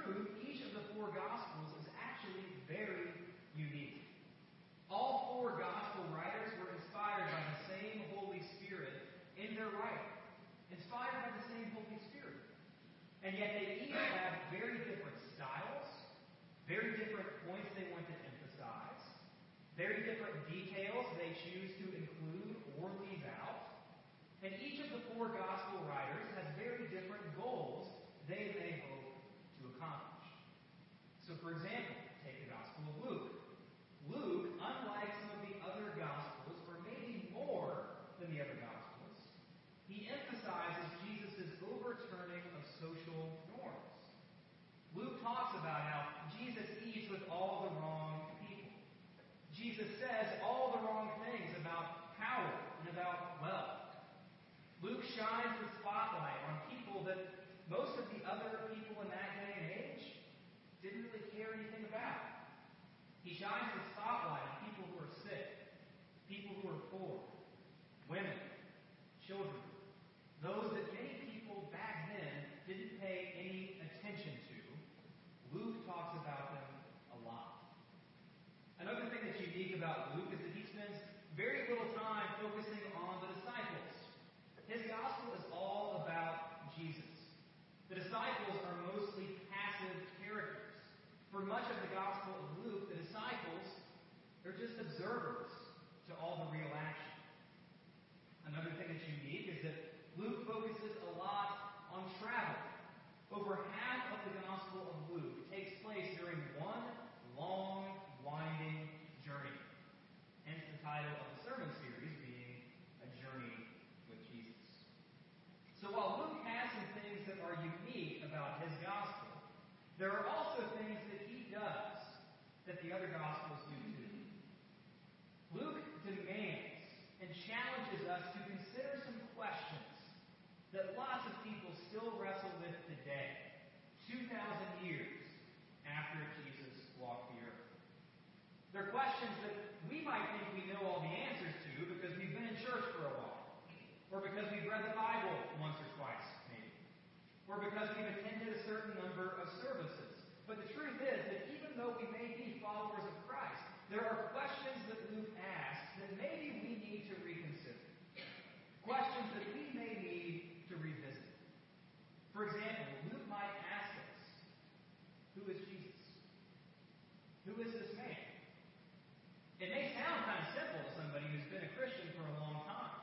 truth, each of the four Gospels is actually very unique. All four Gospel writers were inspired by the same Holy Spirit in their writing. Inspired by the same Holy Spirit. And yet they each have very different styles, very different points they want to emphasize, very different details they choose to include or leave out. And each of the four gospel writers has very different goals they may hope to accomplish. So, for example, take the Gospel of Luke. Luke, unlike some of the other Gospels, or maybe more than the other Gospels, he emphasizes Jesus' overturning of social norms. Luke talks about how Jesus eats with all the wrong people. Jesus says all the wrong things about power and about wealth. Luke shines the spotlight on people that most of the other people in that day and age didn't really care anything about. He shines the spotlight on people who are sick, people who are poor, women, children, those that many people back then didn't pay any attention to. Luke talks about them a lot. Another thing that's unique about Luke is that he spends very little time focusing on the disciples. His gospel is all about Jesus. The disciples are mostly passive characters. For much of the gospel of Luke, the disciples, they're just observers to all the real action. Another thing that's unique is that Luke focuses a lot on travel. Over half of the gospel of Luke takes place during one long, winding journey. Hence the title of the sermon series being A Journey so while Luke has some things that are unique about his gospel, there are also things that he does that the other gospels do too. Luke demands and challenges us to consider some questions that lots of people still wrestle with today, 2,000 years after Jesus walked the earth. They're questions that we might think we know all the answers to because we've been in church for a while or because we've read the Bible once or twice, maybe, or because we've attended a certain number of services. But the truth is that even though we may be followers of Christ, there are questions that Luke asks that maybe we need to reconsider. Questions that we may need to revisit. For example, Luke might ask us, Who is Jesus? Who is this man? It may sound kind of simple to somebody who's been a Christian for a long time.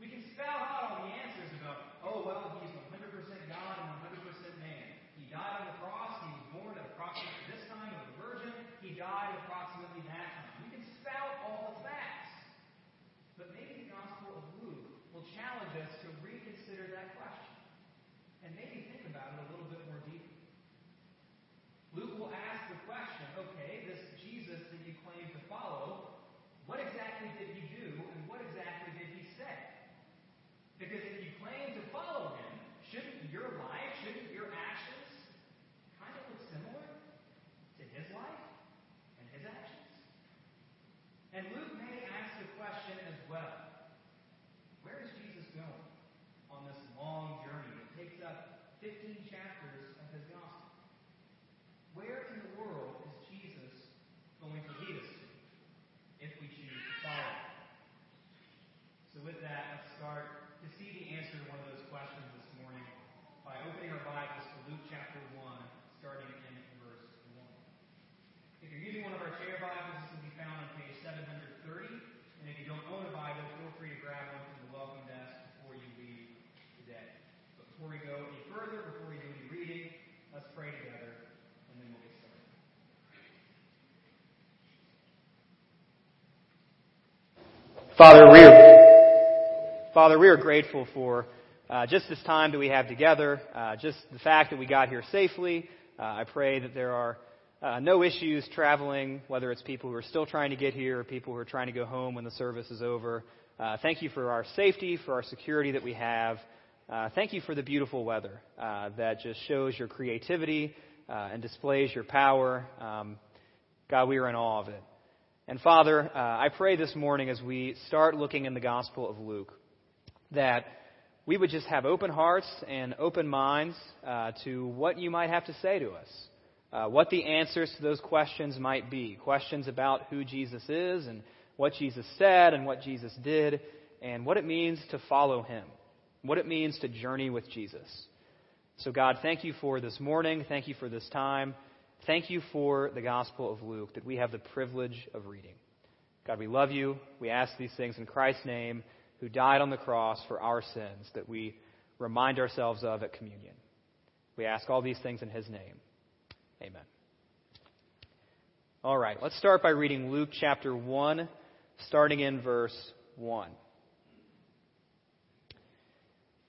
We can spell out all the answers about, oh, well, he's 100% God and 100% man. He died on the cross. He was born at approximately this time of the virgin. He died a approximately that time. We can spout all the facts. But maybe the Gospel of Luke will challenge us to reconsider that question. And maybe think about it a little bit more deeply. Luke will ask the question, okay, this Jesus that you claim to follow, what exactly did he do and what exactly did he say? Because if you claim to follow him, shouldn't your life, shouldn't your actions kind of look similar to his life and his actions? And Luke may ask the question as well where is Jesus going on this long journey that takes up 15 chapters Father, we are, Father, we are grateful for uh, just this time that we have together, uh, just the fact that we got here safely. Uh, I pray that there are uh, no issues traveling, whether it's people who are still trying to get here or people who are trying to go home when the service is over. Uh, thank you for our safety, for our security that we have. Uh, thank you for the beautiful weather that just shows your creativity and displays your power. Um, God, we are in awe of it. And Father, uh, I pray this morning as we start looking in the Gospel of Luke that we would just have open hearts and open minds uh, to what you might have to say to us, uh, what the answers to those questions might be. Questions about who Jesus is and what Jesus said and what Jesus did and what it means to follow him, what it means to journey with Jesus. So, God, thank you for this morning. Thank you for this time. Thank you for the Gospel of Luke that we have the privilege of reading. God, we love you. We ask these things in Christ's name, who died on the cross for our sins, that we remind ourselves of at communion. We ask all these things in his name. Amen. All right, let's start by reading Luke chapter 1, starting in verse 1.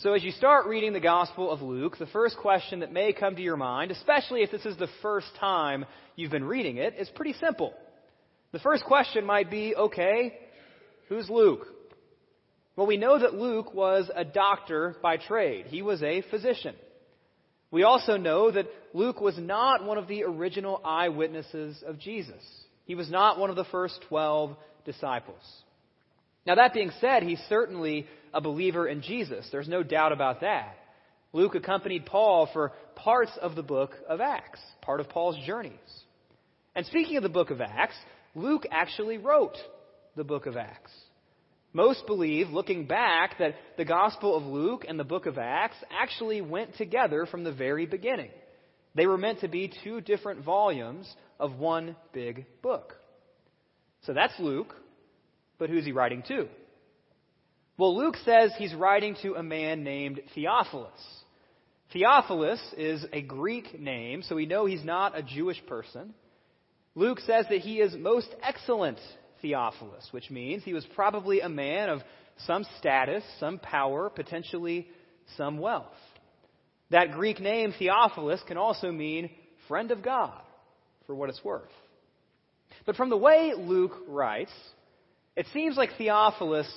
So, as you start reading the Gospel of Luke, the first question that may come to your mind, especially if this is the first time you've been reading it, is pretty simple. The first question might be okay, who's Luke? Well, we know that Luke was a doctor by trade, he was a physician. We also know that Luke was not one of the original eyewitnesses of Jesus. He was not one of the first 12 disciples. Now, that being said, he's certainly a believer in Jesus. There's no doubt about that. Luke accompanied Paul for parts of the book of Acts, part of Paul's journeys. And speaking of the book of Acts, Luke actually wrote the book of Acts. Most believe, looking back, that the Gospel of Luke and the book of Acts actually went together from the very beginning. They were meant to be two different volumes of one big book. So that's Luke. But who's he writing to? Well, Luke says he's writing to a man named Theophilus. Theophilus is a Greek name, so we know he's not a Jewish person. Luke says that he is most excellent Theophilus, which means he was probably a man of some status, some power, potentially some wealth. That Greek name, Theophilus, can also mean friend of God, for what it's worth. But from the way Luke writes, it seems like Theophilus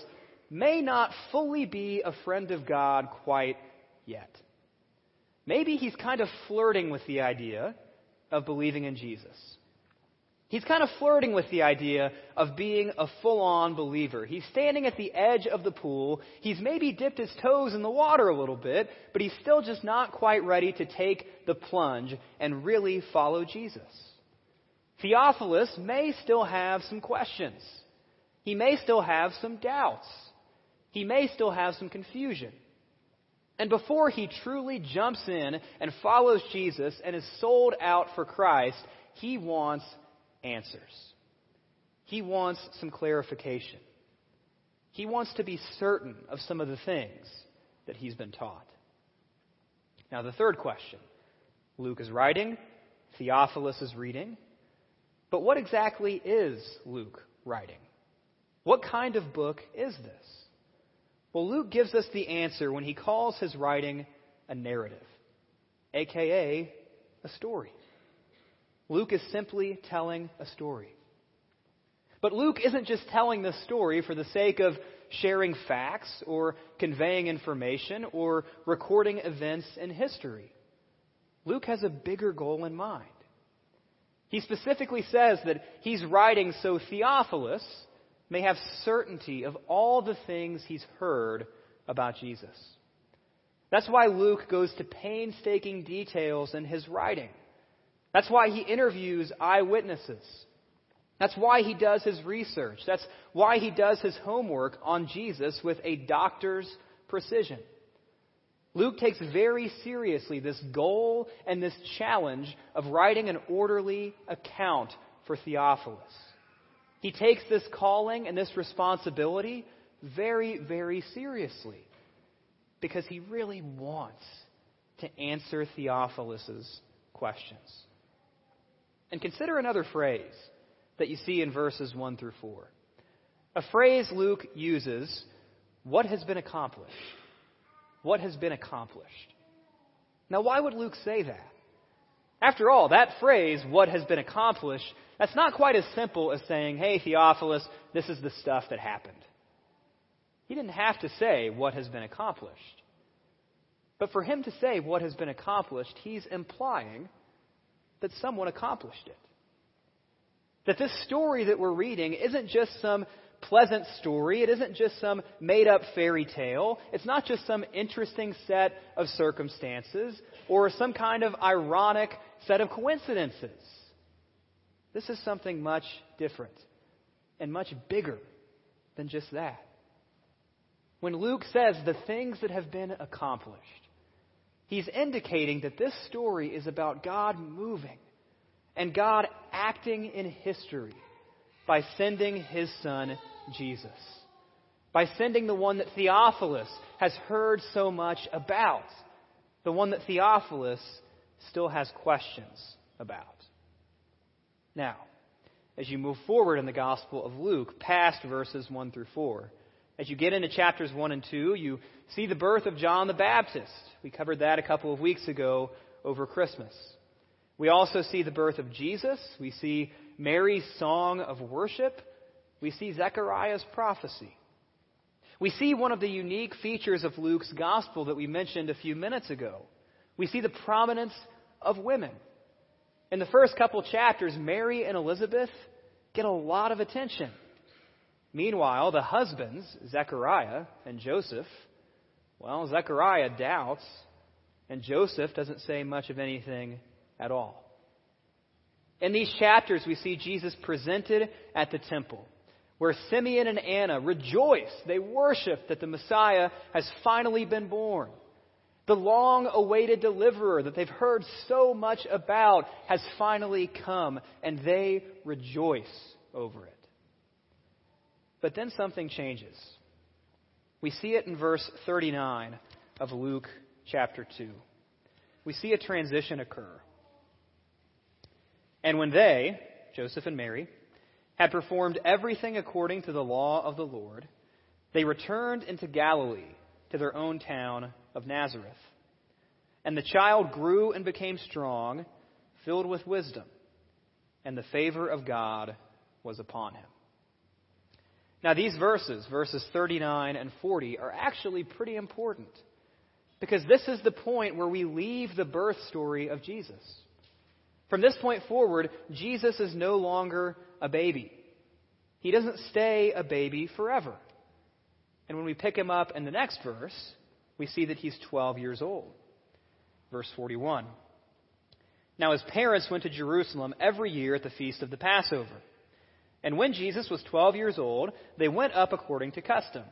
may not fully be a friend of God quite yet. Maybe he's kind of flirting with the idea of believing in Jesus. He's kind of flirting with the idea of being a full on believer. He's standing at the edge of the pool. He's maybe dipped his toes in the water a little bit, but he's still just not quite ready to take the plunge and really follow Jesus. Theophilus may still have some questions. He may still have some doubts. He may still have some confusion. And before he truly jumps in and follows Jesus and is sold out for Christ, he wants answers. He wants some clarification. He wants to be certain of some of the things that he's been taught. Now, the third question Luke is writing, Theophilus is reading. But what exactly is Luke writing? What kind of book is this? Well, Luke gives us the answer when he calls his writing a narrative, aka a story. Luke is simply telling a story. But Luke isn't just telling the story for the sake of sharing facts or conveying information or recording events in history. Luke has a bigger goal in mind. He specifically says that he's writing so Theophilus, may have certainty of all the things he's heard about Jesus. That's why Luke goes to painstaking details in his writing. That's why he interviews eyewitnesses. That's why he does his research. That's why he does his homework on Jesus with a doctor's precision. Luke takes very seriously this goal and this challenge of writing an orderly account for Theophilus. He takes this calling and this responsibility very, very seriously because he really wants to answer Theophilus' questions. And consider another phrase that you see in verses 1 through 4. A phrase Luke uses, what has been accomplished? What has been accomplished? Now, why would Luke say that? After all, that phrase, what has been accomplished, that's not quite as simple as saying, hey, Theophilus, this is the stuff that happened. He didn't have to say what has been accomplished. But for him to say what has been accomplished, he's implying that someone accomplished it. That this story that we're reading isn't just some pleasant story. It isn't just some made up fairy tale. It's not just some interesting set of circumstances or some kind of ironic set of coincidences. This is something much different and much bigger than just that. When Luke says the things that have been accomplished, he's indicating that this story is about God moving and God acting in history by sending his son, Jesus. By sending the one that Theophilus has heard so much about. The one that Theophilus still has questions about. Now, as you move forward in the Gospel of Luke, past verses 1 through 4, as you get into chapters 1 and 2, you see the birth of John the Baptist. We covered that a couple of weeks ago over Christmas. We also see the birth of Jesus. We see Mary's song of worship. We see Zechariah's prophecy. We see one of the unique features of Luke's gospel that we mentioned a few minutes ago. We see the prominence of women. In the first couple chapters, Mary and Elizabeth get a lot of attention. Meanwhile, the husbands, Zechariah and Joseph, well, Zechariah doubts, and Joseph doesn't say much of anything at all. In these chapters, we see Jesus presented at the temple, where Simeon and Anna rejoice. They worship that the Messiah has finally been born. The long awaited deliverer that they've heard so much about has finally come, and they rejoice over it. But then something changes. We see it in verse 39 of Luke chapter 2. We see a transition occur. And when they, Joseph and Mary, had performed everything according to the law of the Lord, they returned into Galilee to their own town of Nazareth. And the child grew and became strong, filled with wisdom, and the favor of God was upon him. Now, these verses, verses 39 and 40, are actually pretty important because this is the point where we leave the birth story of Jesus. From this point forward, Jesus is no longer a baby. He doesn't stay a baby forever. And when we pick him up in the next verse, we see that he's 12 years old. Verse 41. Now his parents went to Jerusalem every year at the feast of the Passover. And when Jesus was 12 years old, they went up according to custom.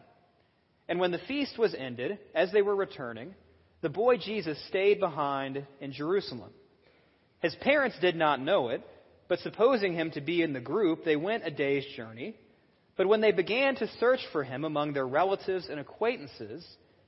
And when the feast was ended, as they were returning, the boy Jesus stayed behind in Jerusalem. His parents did not know it, but supposing him to be in the group, they went a day's journey. But when they began to search for him among their relatives and acquaintances,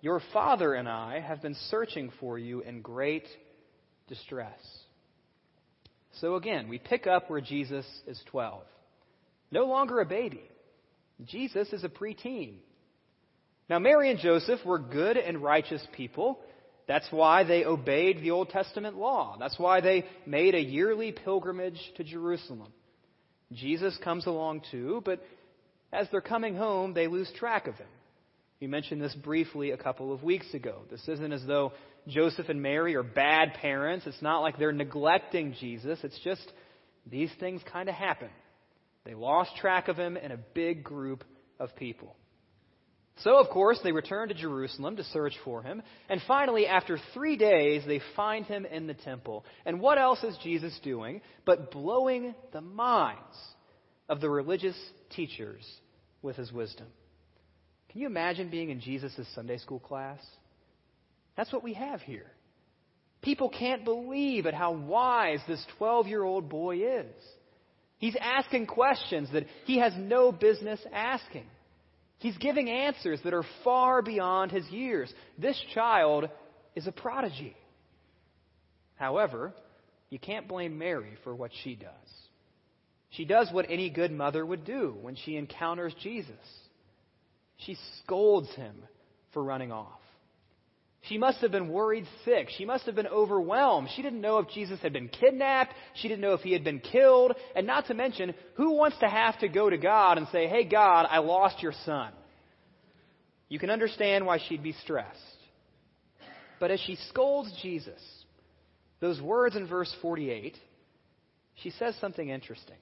your father and I have been searching for you in great distress. So again, we pick up where Jesus is 12. No longer a baby. Jesus is a preteen. Now, Mary and Joseph were good and righteous people. That's why they obeyed the Old Testament law. That's why they made a yearly pilgrimage to Jerusalem. Jesus comes along too, but As they're coming home, they lose track of him. We mentioned this briefly a couple of weeks ago. This isn't as though Joseph and Mary are bad parents. It's not like they're neglecting Jesus. It's just these things kind of happen. They lost track of him in a big group of people. So, of course, they return to Jerusalem to search for him. And finally, after three days, they find him in the temple. And what else is Jesus doing but blowing the minds of the religious teachers with his wisdom? Can you imagine being in Jesus' Sunday school class? That's what we have here. People can't believe at how wise this 12 year old boy is. He's asking questions that he has no business asking. He's giving answers that are far beyond his years. This child is a prodigy. However, you can't blame Mary for what she does. She does what any good mother would do when she encounters Jesus. She scolds him for running off. She must have been worried sick. She must have been overwhelmed. She didn't know if Jesus had been kidnapped. She didn't know if he had been killed. And not to mention, who wants to have to go to God and say, Hey, God, I lost your son? You can understand why she'd be stressed. But as she scolds Jesus, those words in verse 48, she says something interesting.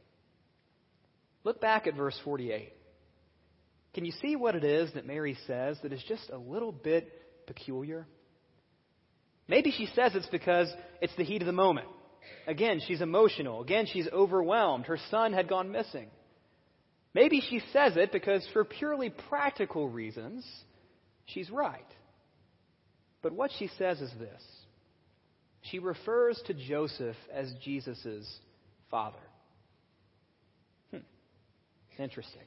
Look back at verse 48. Can you see what it is that Mary says that is just a little bit peculiar? Maybe she says it's because it's the heat of the moment. Again, she's emotional. Again, she's overwhelmed. Her son had gone missing. Maybe she says it because, for purely practical reasons, she's right. But what she says is this she refers to Joseph as Jesus' father. Hmm. Interesting.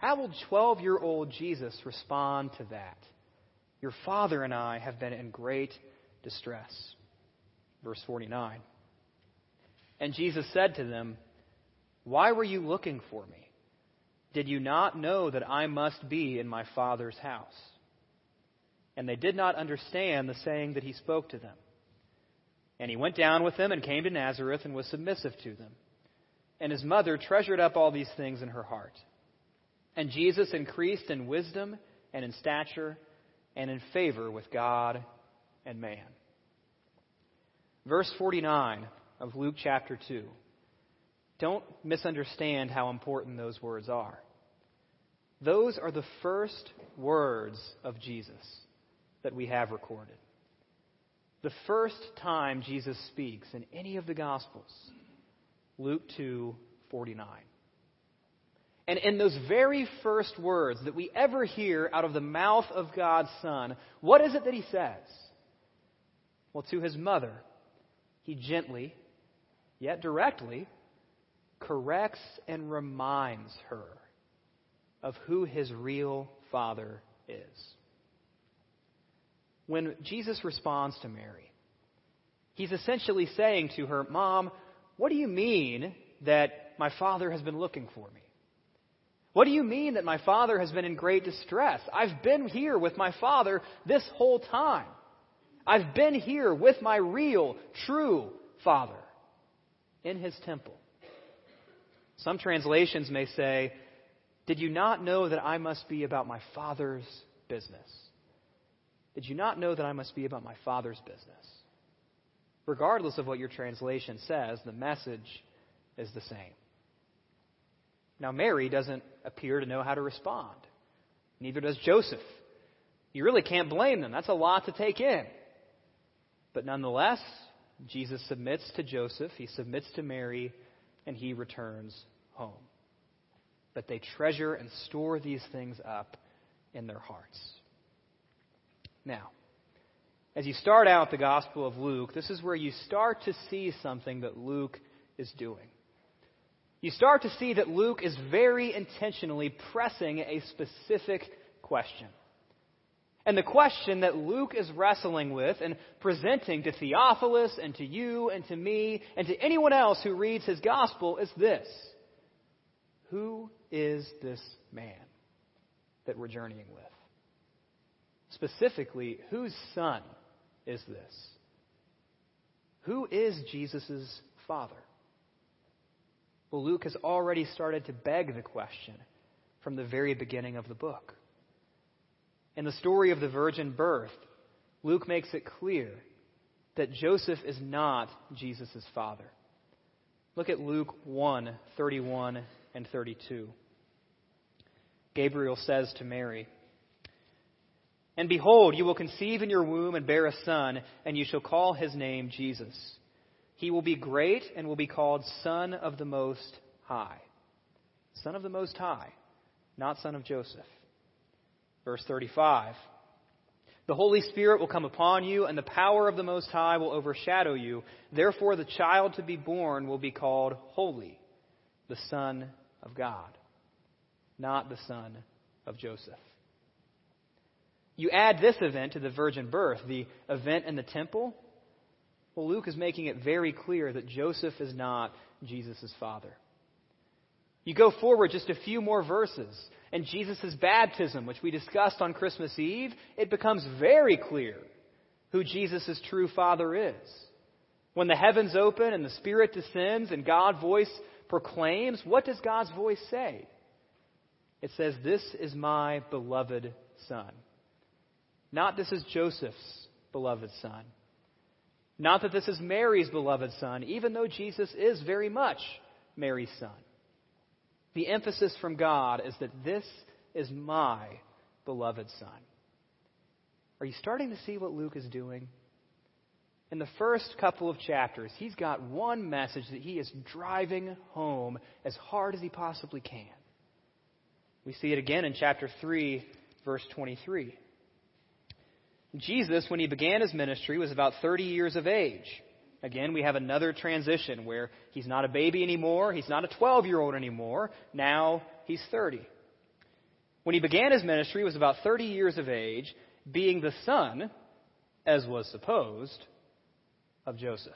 How will 12 year old Jesus respond to that? Your father and I have been in great distress. Verse 49. And Jesus said to them, Why were you looking for me? Did you not know that I must be in my Father's house? And they did not understand the saying that he spoke to them. And he went down with them and came to Nazareth and was submissive to them. And his mother treasured up all these things in her heart. And Jesus increased in wisdom and in stature and in favor with God and man. Verse 49 of Luke chapter 2. Don't misunderstand how important those words are. Those are the first words of Jesus that we have recorded. The first time Jesus speaks in any of the Gospels, Luke 2 49. And in those very first words that we ever hear out of the mouth of God's Son, what is it that he says? Well, to his mother, he gently, yet directly, corrects and reminds her of who his real father is. When Jesus responds to Mary, he's essentially saying to her, Mom, what do you mean that my father has been looking for me? What do you mean that my father has been in great distress? I've been here with my father this whole time. I've been here with my real, true father in his temple. Some translations may say, Did you not know that I must be about my father's business? Did you not know that I must be about my father's business? Regardless of what your translation says, the message is the same. Now, Mary doesn't appear to know how to respond. Neither does Joseph. You really can't blame them. That's a lot to take in. But nonetheless, Jesus submits to Joseph, he submits to Mary, and he returns home. But they treasure and store these things up in their hearts. Now, as you start out the Gospel of Luke, this is where you start to see something that Luke is doing you start to see that Luke is very intentionally pressing a specific question. And the question that Luke is wrestling with and presenting to Theophilus and to you and to me and to anyone else who reads his gospel is this Who is this man that we're journeying with? Specifically, whose son is this? Who is Jesus' father? Well, Luke has already started to beg the question from the very beginning of the book. In the story of the virgin birth, Luke makes it clear that Joseph is not Jesus' father. Look at Luke 1 31 and 32. Gabriel says to Mary, And behold, you will conceive in your womb and bear a son, and you shall call his name Jesus. He will be great and will be called Son of the Most High. Son of the Most High, not Son of Joseph. Verse 35. The Holy Spirit will come upon you, and the power of the Most High will overshadow you. Therefore, the child to be born will be called Holy, the Son of God, not the Son of Joseph. You add this event to the virgin birth, the event in the temple. Well, Luke is making it very clear that Joseph is not Jesus' father. You go forward just a few more verses, and Jesus' baptism, which we discussed on Christmas Eve, it becomes very clear who Jesus' true Father is. When the heavens open and the Spirit descends and God's voice proclaims, what does God's voice say? It says, This is my beloved Son. Not this is Joseph's beloved Son. Not that this is Mary's beloved Son, even though Jesus is very much Mary's Son. The emphasis from God is that this is my beloved Son. Are you starting to see what Luke is doing? In the first couple of chapters, he's got one message that he is driving home as hard as he possibly can. We see it again in chapter 3, verse 23. Jesus, when he began his ministry, was about 30 years of age. Again, we have another transition where he's not a baby anymore, he's not a 12 year old anymore, now he's 30. When he began his ministry, he was about 30 years of age, being the son, as was supposed, of Joseph.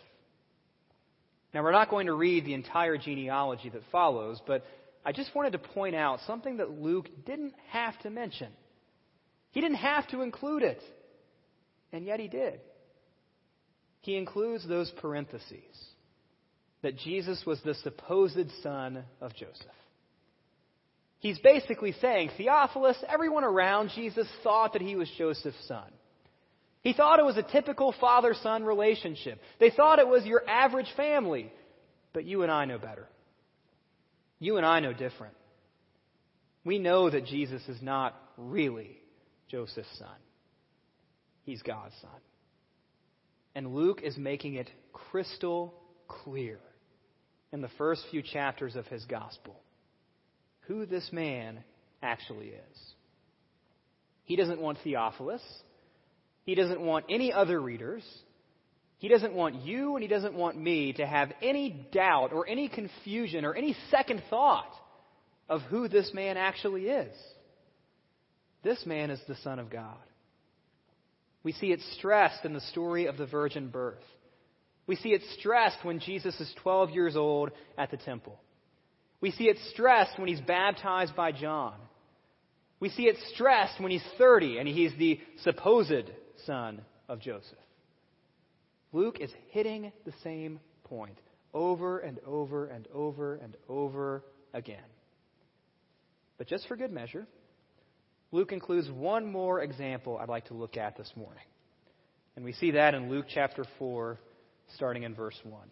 Now, we're not going to read the entire genealogy that follows, but I just wanted to point out something that Luke didn't have to mention. He didn't have to include it, and yet he did he includes those parentheses that Jesus was the supposed son of Joseph. He's basically saying, Theophilus, everyone around Jesus thought that he was Joseph's son. He thought it was a typical father son relationship. They thought it was your average family. But you and I know better. You and I know different. We know that Jesus is not really Joseph's son, he's God's son. And Luke is making it crystal clear in the first few chapters of his gospel who this man actually is. He doesn't want Theophilus. He doesn't want any other readers. He doesn't want you and he doesn't want me to have any doubt or any confusion or any second thought of who this man actually is. This man is the Son of God. We see it stressed in the story of the virgin birth. We see it stressed when Jesus is 12 years old at the temple. We see it stressed when he's baptized by John. We see it stressed when he's 30 and he's the supposed son of Joseph. Luke is hitting the same point over and over and over and over again. But just for good measure, Luke includes one more example I'd like to look at this morning. And we see that in Luke chapter 4, starting in verse 1.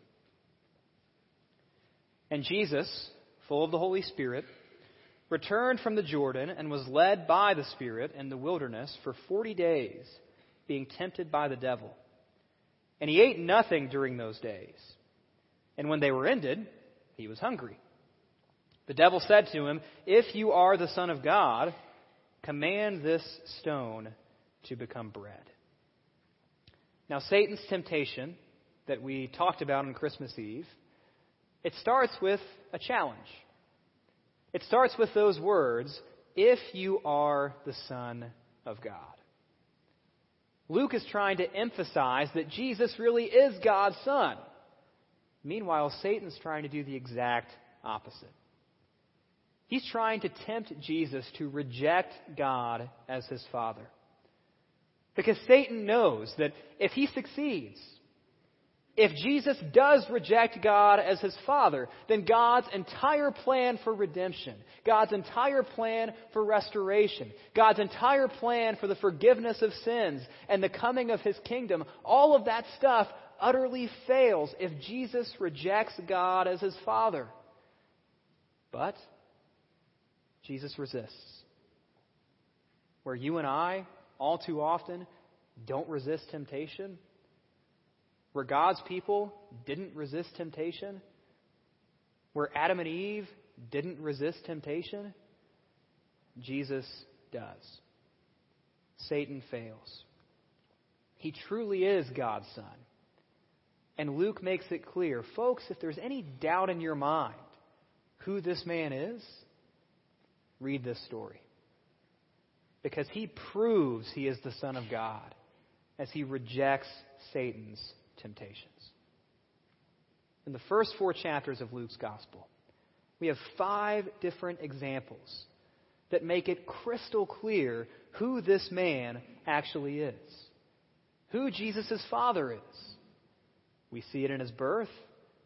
And Jesus, full of the Holy Spirit, returned from the Jordan and was led by the Spirit in the wilderness for 40 days, being tempted by the devil. And he ate nothing during those days. And when they were ended, he was hungry. The devil said to him, If you are the Son of God, Command this stone to become bread. Now, Satan's temptation that we talked about on Christmas Eve, it starts with a challenge. It starts with those words, if you are the Son of God. Luke is trying to emphasize that Jesus really is God's Son. Meanwhile, Satan's trying to do the exact opposite. He's trying to tempt Jesus to reject God as his Father. Because Satan knows that if he succeeds, If Jesus does reject God as his Father, then God's entire plan for redemption, God's entire plan for restoration, God's entire plan for the forgiveness of sins and the coming of his kingdom, all of that stuff utterly fails if Jesus rejects God as his Father. But Jesus resists. Where you and I, all too often, don't resist temptation, where God's people didn't resist temptation, where Adam and Eve didn't resist temptation, Jesus does. Satan fails. He truly is God's Son. And Luke makes it clear folks, if there's any doubt in your mind who this man is, read this story. Because he proves he is the Son of God as he rejects Satan's temptations. In the first four chapters of Luke's Gospel, we have five different examples that make it crystal clear who this man actually is, who Jesus' father is. We see it in his birth,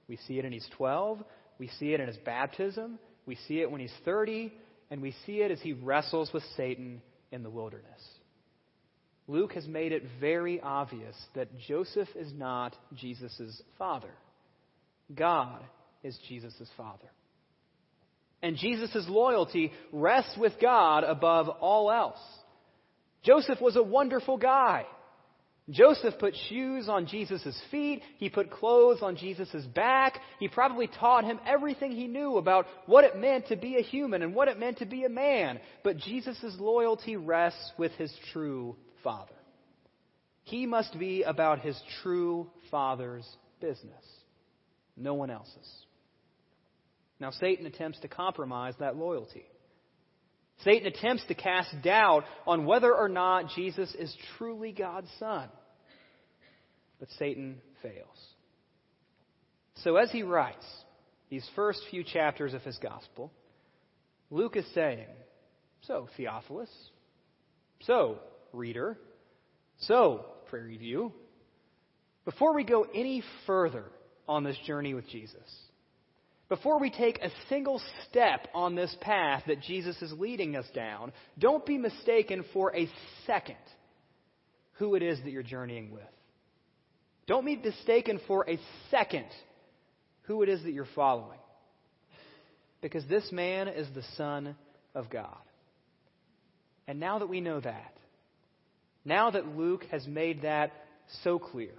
we see it in he's 12, we see it in his baptism, we see it when he's 30, and we see it as he wrestles with Satan in the wilderness. Luke has made it very obvious that Joseph is not Jesus' father. God is Jesus' father. And Jesus' loyalty rests with God above all else. Joseph was a wonderful guy. Joseph put shoes on Jesus' feet. He put clothes on Jesus' back. He probably taught him everything he knew about what it meant to be a human and what it meant to be a man. But Jesus' loyalty rests with his true father. He must be about his true father's business, no one else's. Now, Satan attempts to compromise that loyalty. Satan attempts to cast doubt on whether or not Jesus is truly God's Son. But Satan fails. So, as he writes these first few chapters of his gospel, Luke is saying, So, Theophilus, so, reader, so, Prairie View, before we go any further on this journey with Jesus, before we take a single step on this path that Jesus is leading us down, don't be mistaken for a second who it is that you're journeying with. Don't be mistaken for a second who it is that you're following. Because this man is the Son of God. And now that we know that, now that Luke has made that so clear,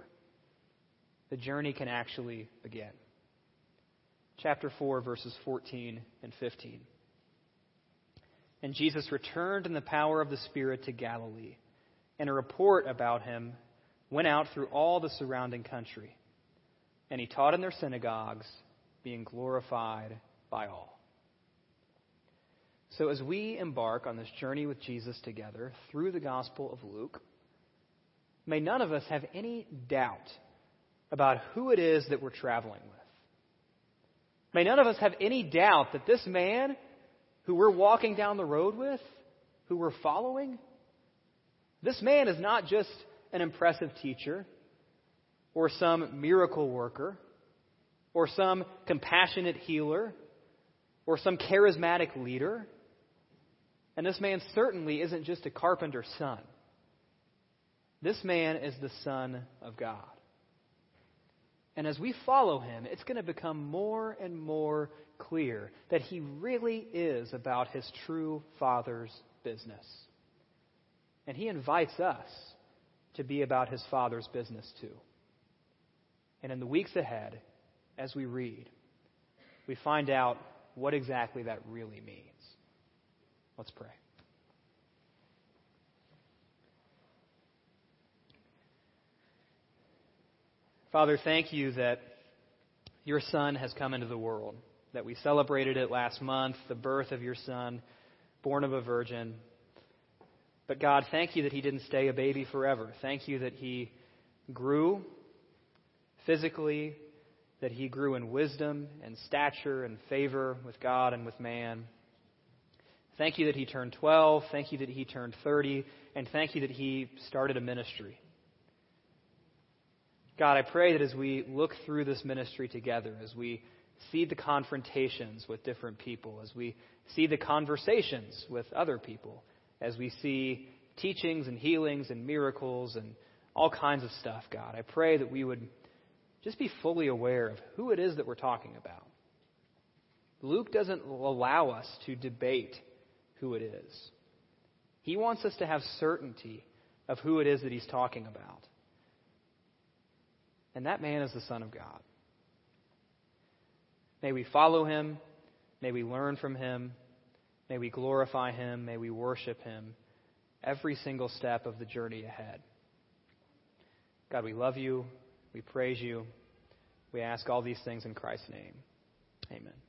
the journey can actually begin chapter 4, verses 14 and 15. And Jesus returned in the power of the Spirit to Galilee, and a report about him went out through all the surrounding country. And he taught in their synagogues, being glorified by all. So, as we embark on this journey with Jesus together through the Gospel of Luke, may none of us have any doubt about who it is that we're traveling with. May none of us have any doubt that this man who we're walking down the road with, who we're following, this man is not just an impressive teacher or some miracle worker or some compassionate healer or some charismatic leader. And this man certainly isn't just a carpenter's son. This man is the Son of God. And as we follow him, it's going to become more and more clear that he really is about his true Father's business. And he invites us to be about his Father's business too. And in the weeks ahead, as we read, we find out what exactly that really means. Let's pray. Father, thank you that your Son has come into the world, that we celebrated it last month, the birth of your Son, born of a virgin. But God, thank you that he didn't stay a baby forever. Thank you that he grew physically, that he grew in wisdom and stature and favor with God and with man. Thank you that he turned 12. Thank you that he turned 30. And thank you that he started a ministry. God, I pray that as we look through this ministry together, as we see the confrontations with different people, as we see the conversations with other people, as we see teachings and healings and miracles and all kinds of stuff, God, I pray that we would just be fully aware of who it is that we're talking about. Luke doesn't allow us to debate who it is. He wants us to have certainty of who it is that he's talking about. And that man is the Son of God. May we follow him. May we learn from him. May we glorify him. May we worship him every single step of the journey ahead. God, we love you. We praise you. We ask all these things in Christ's name. Amen.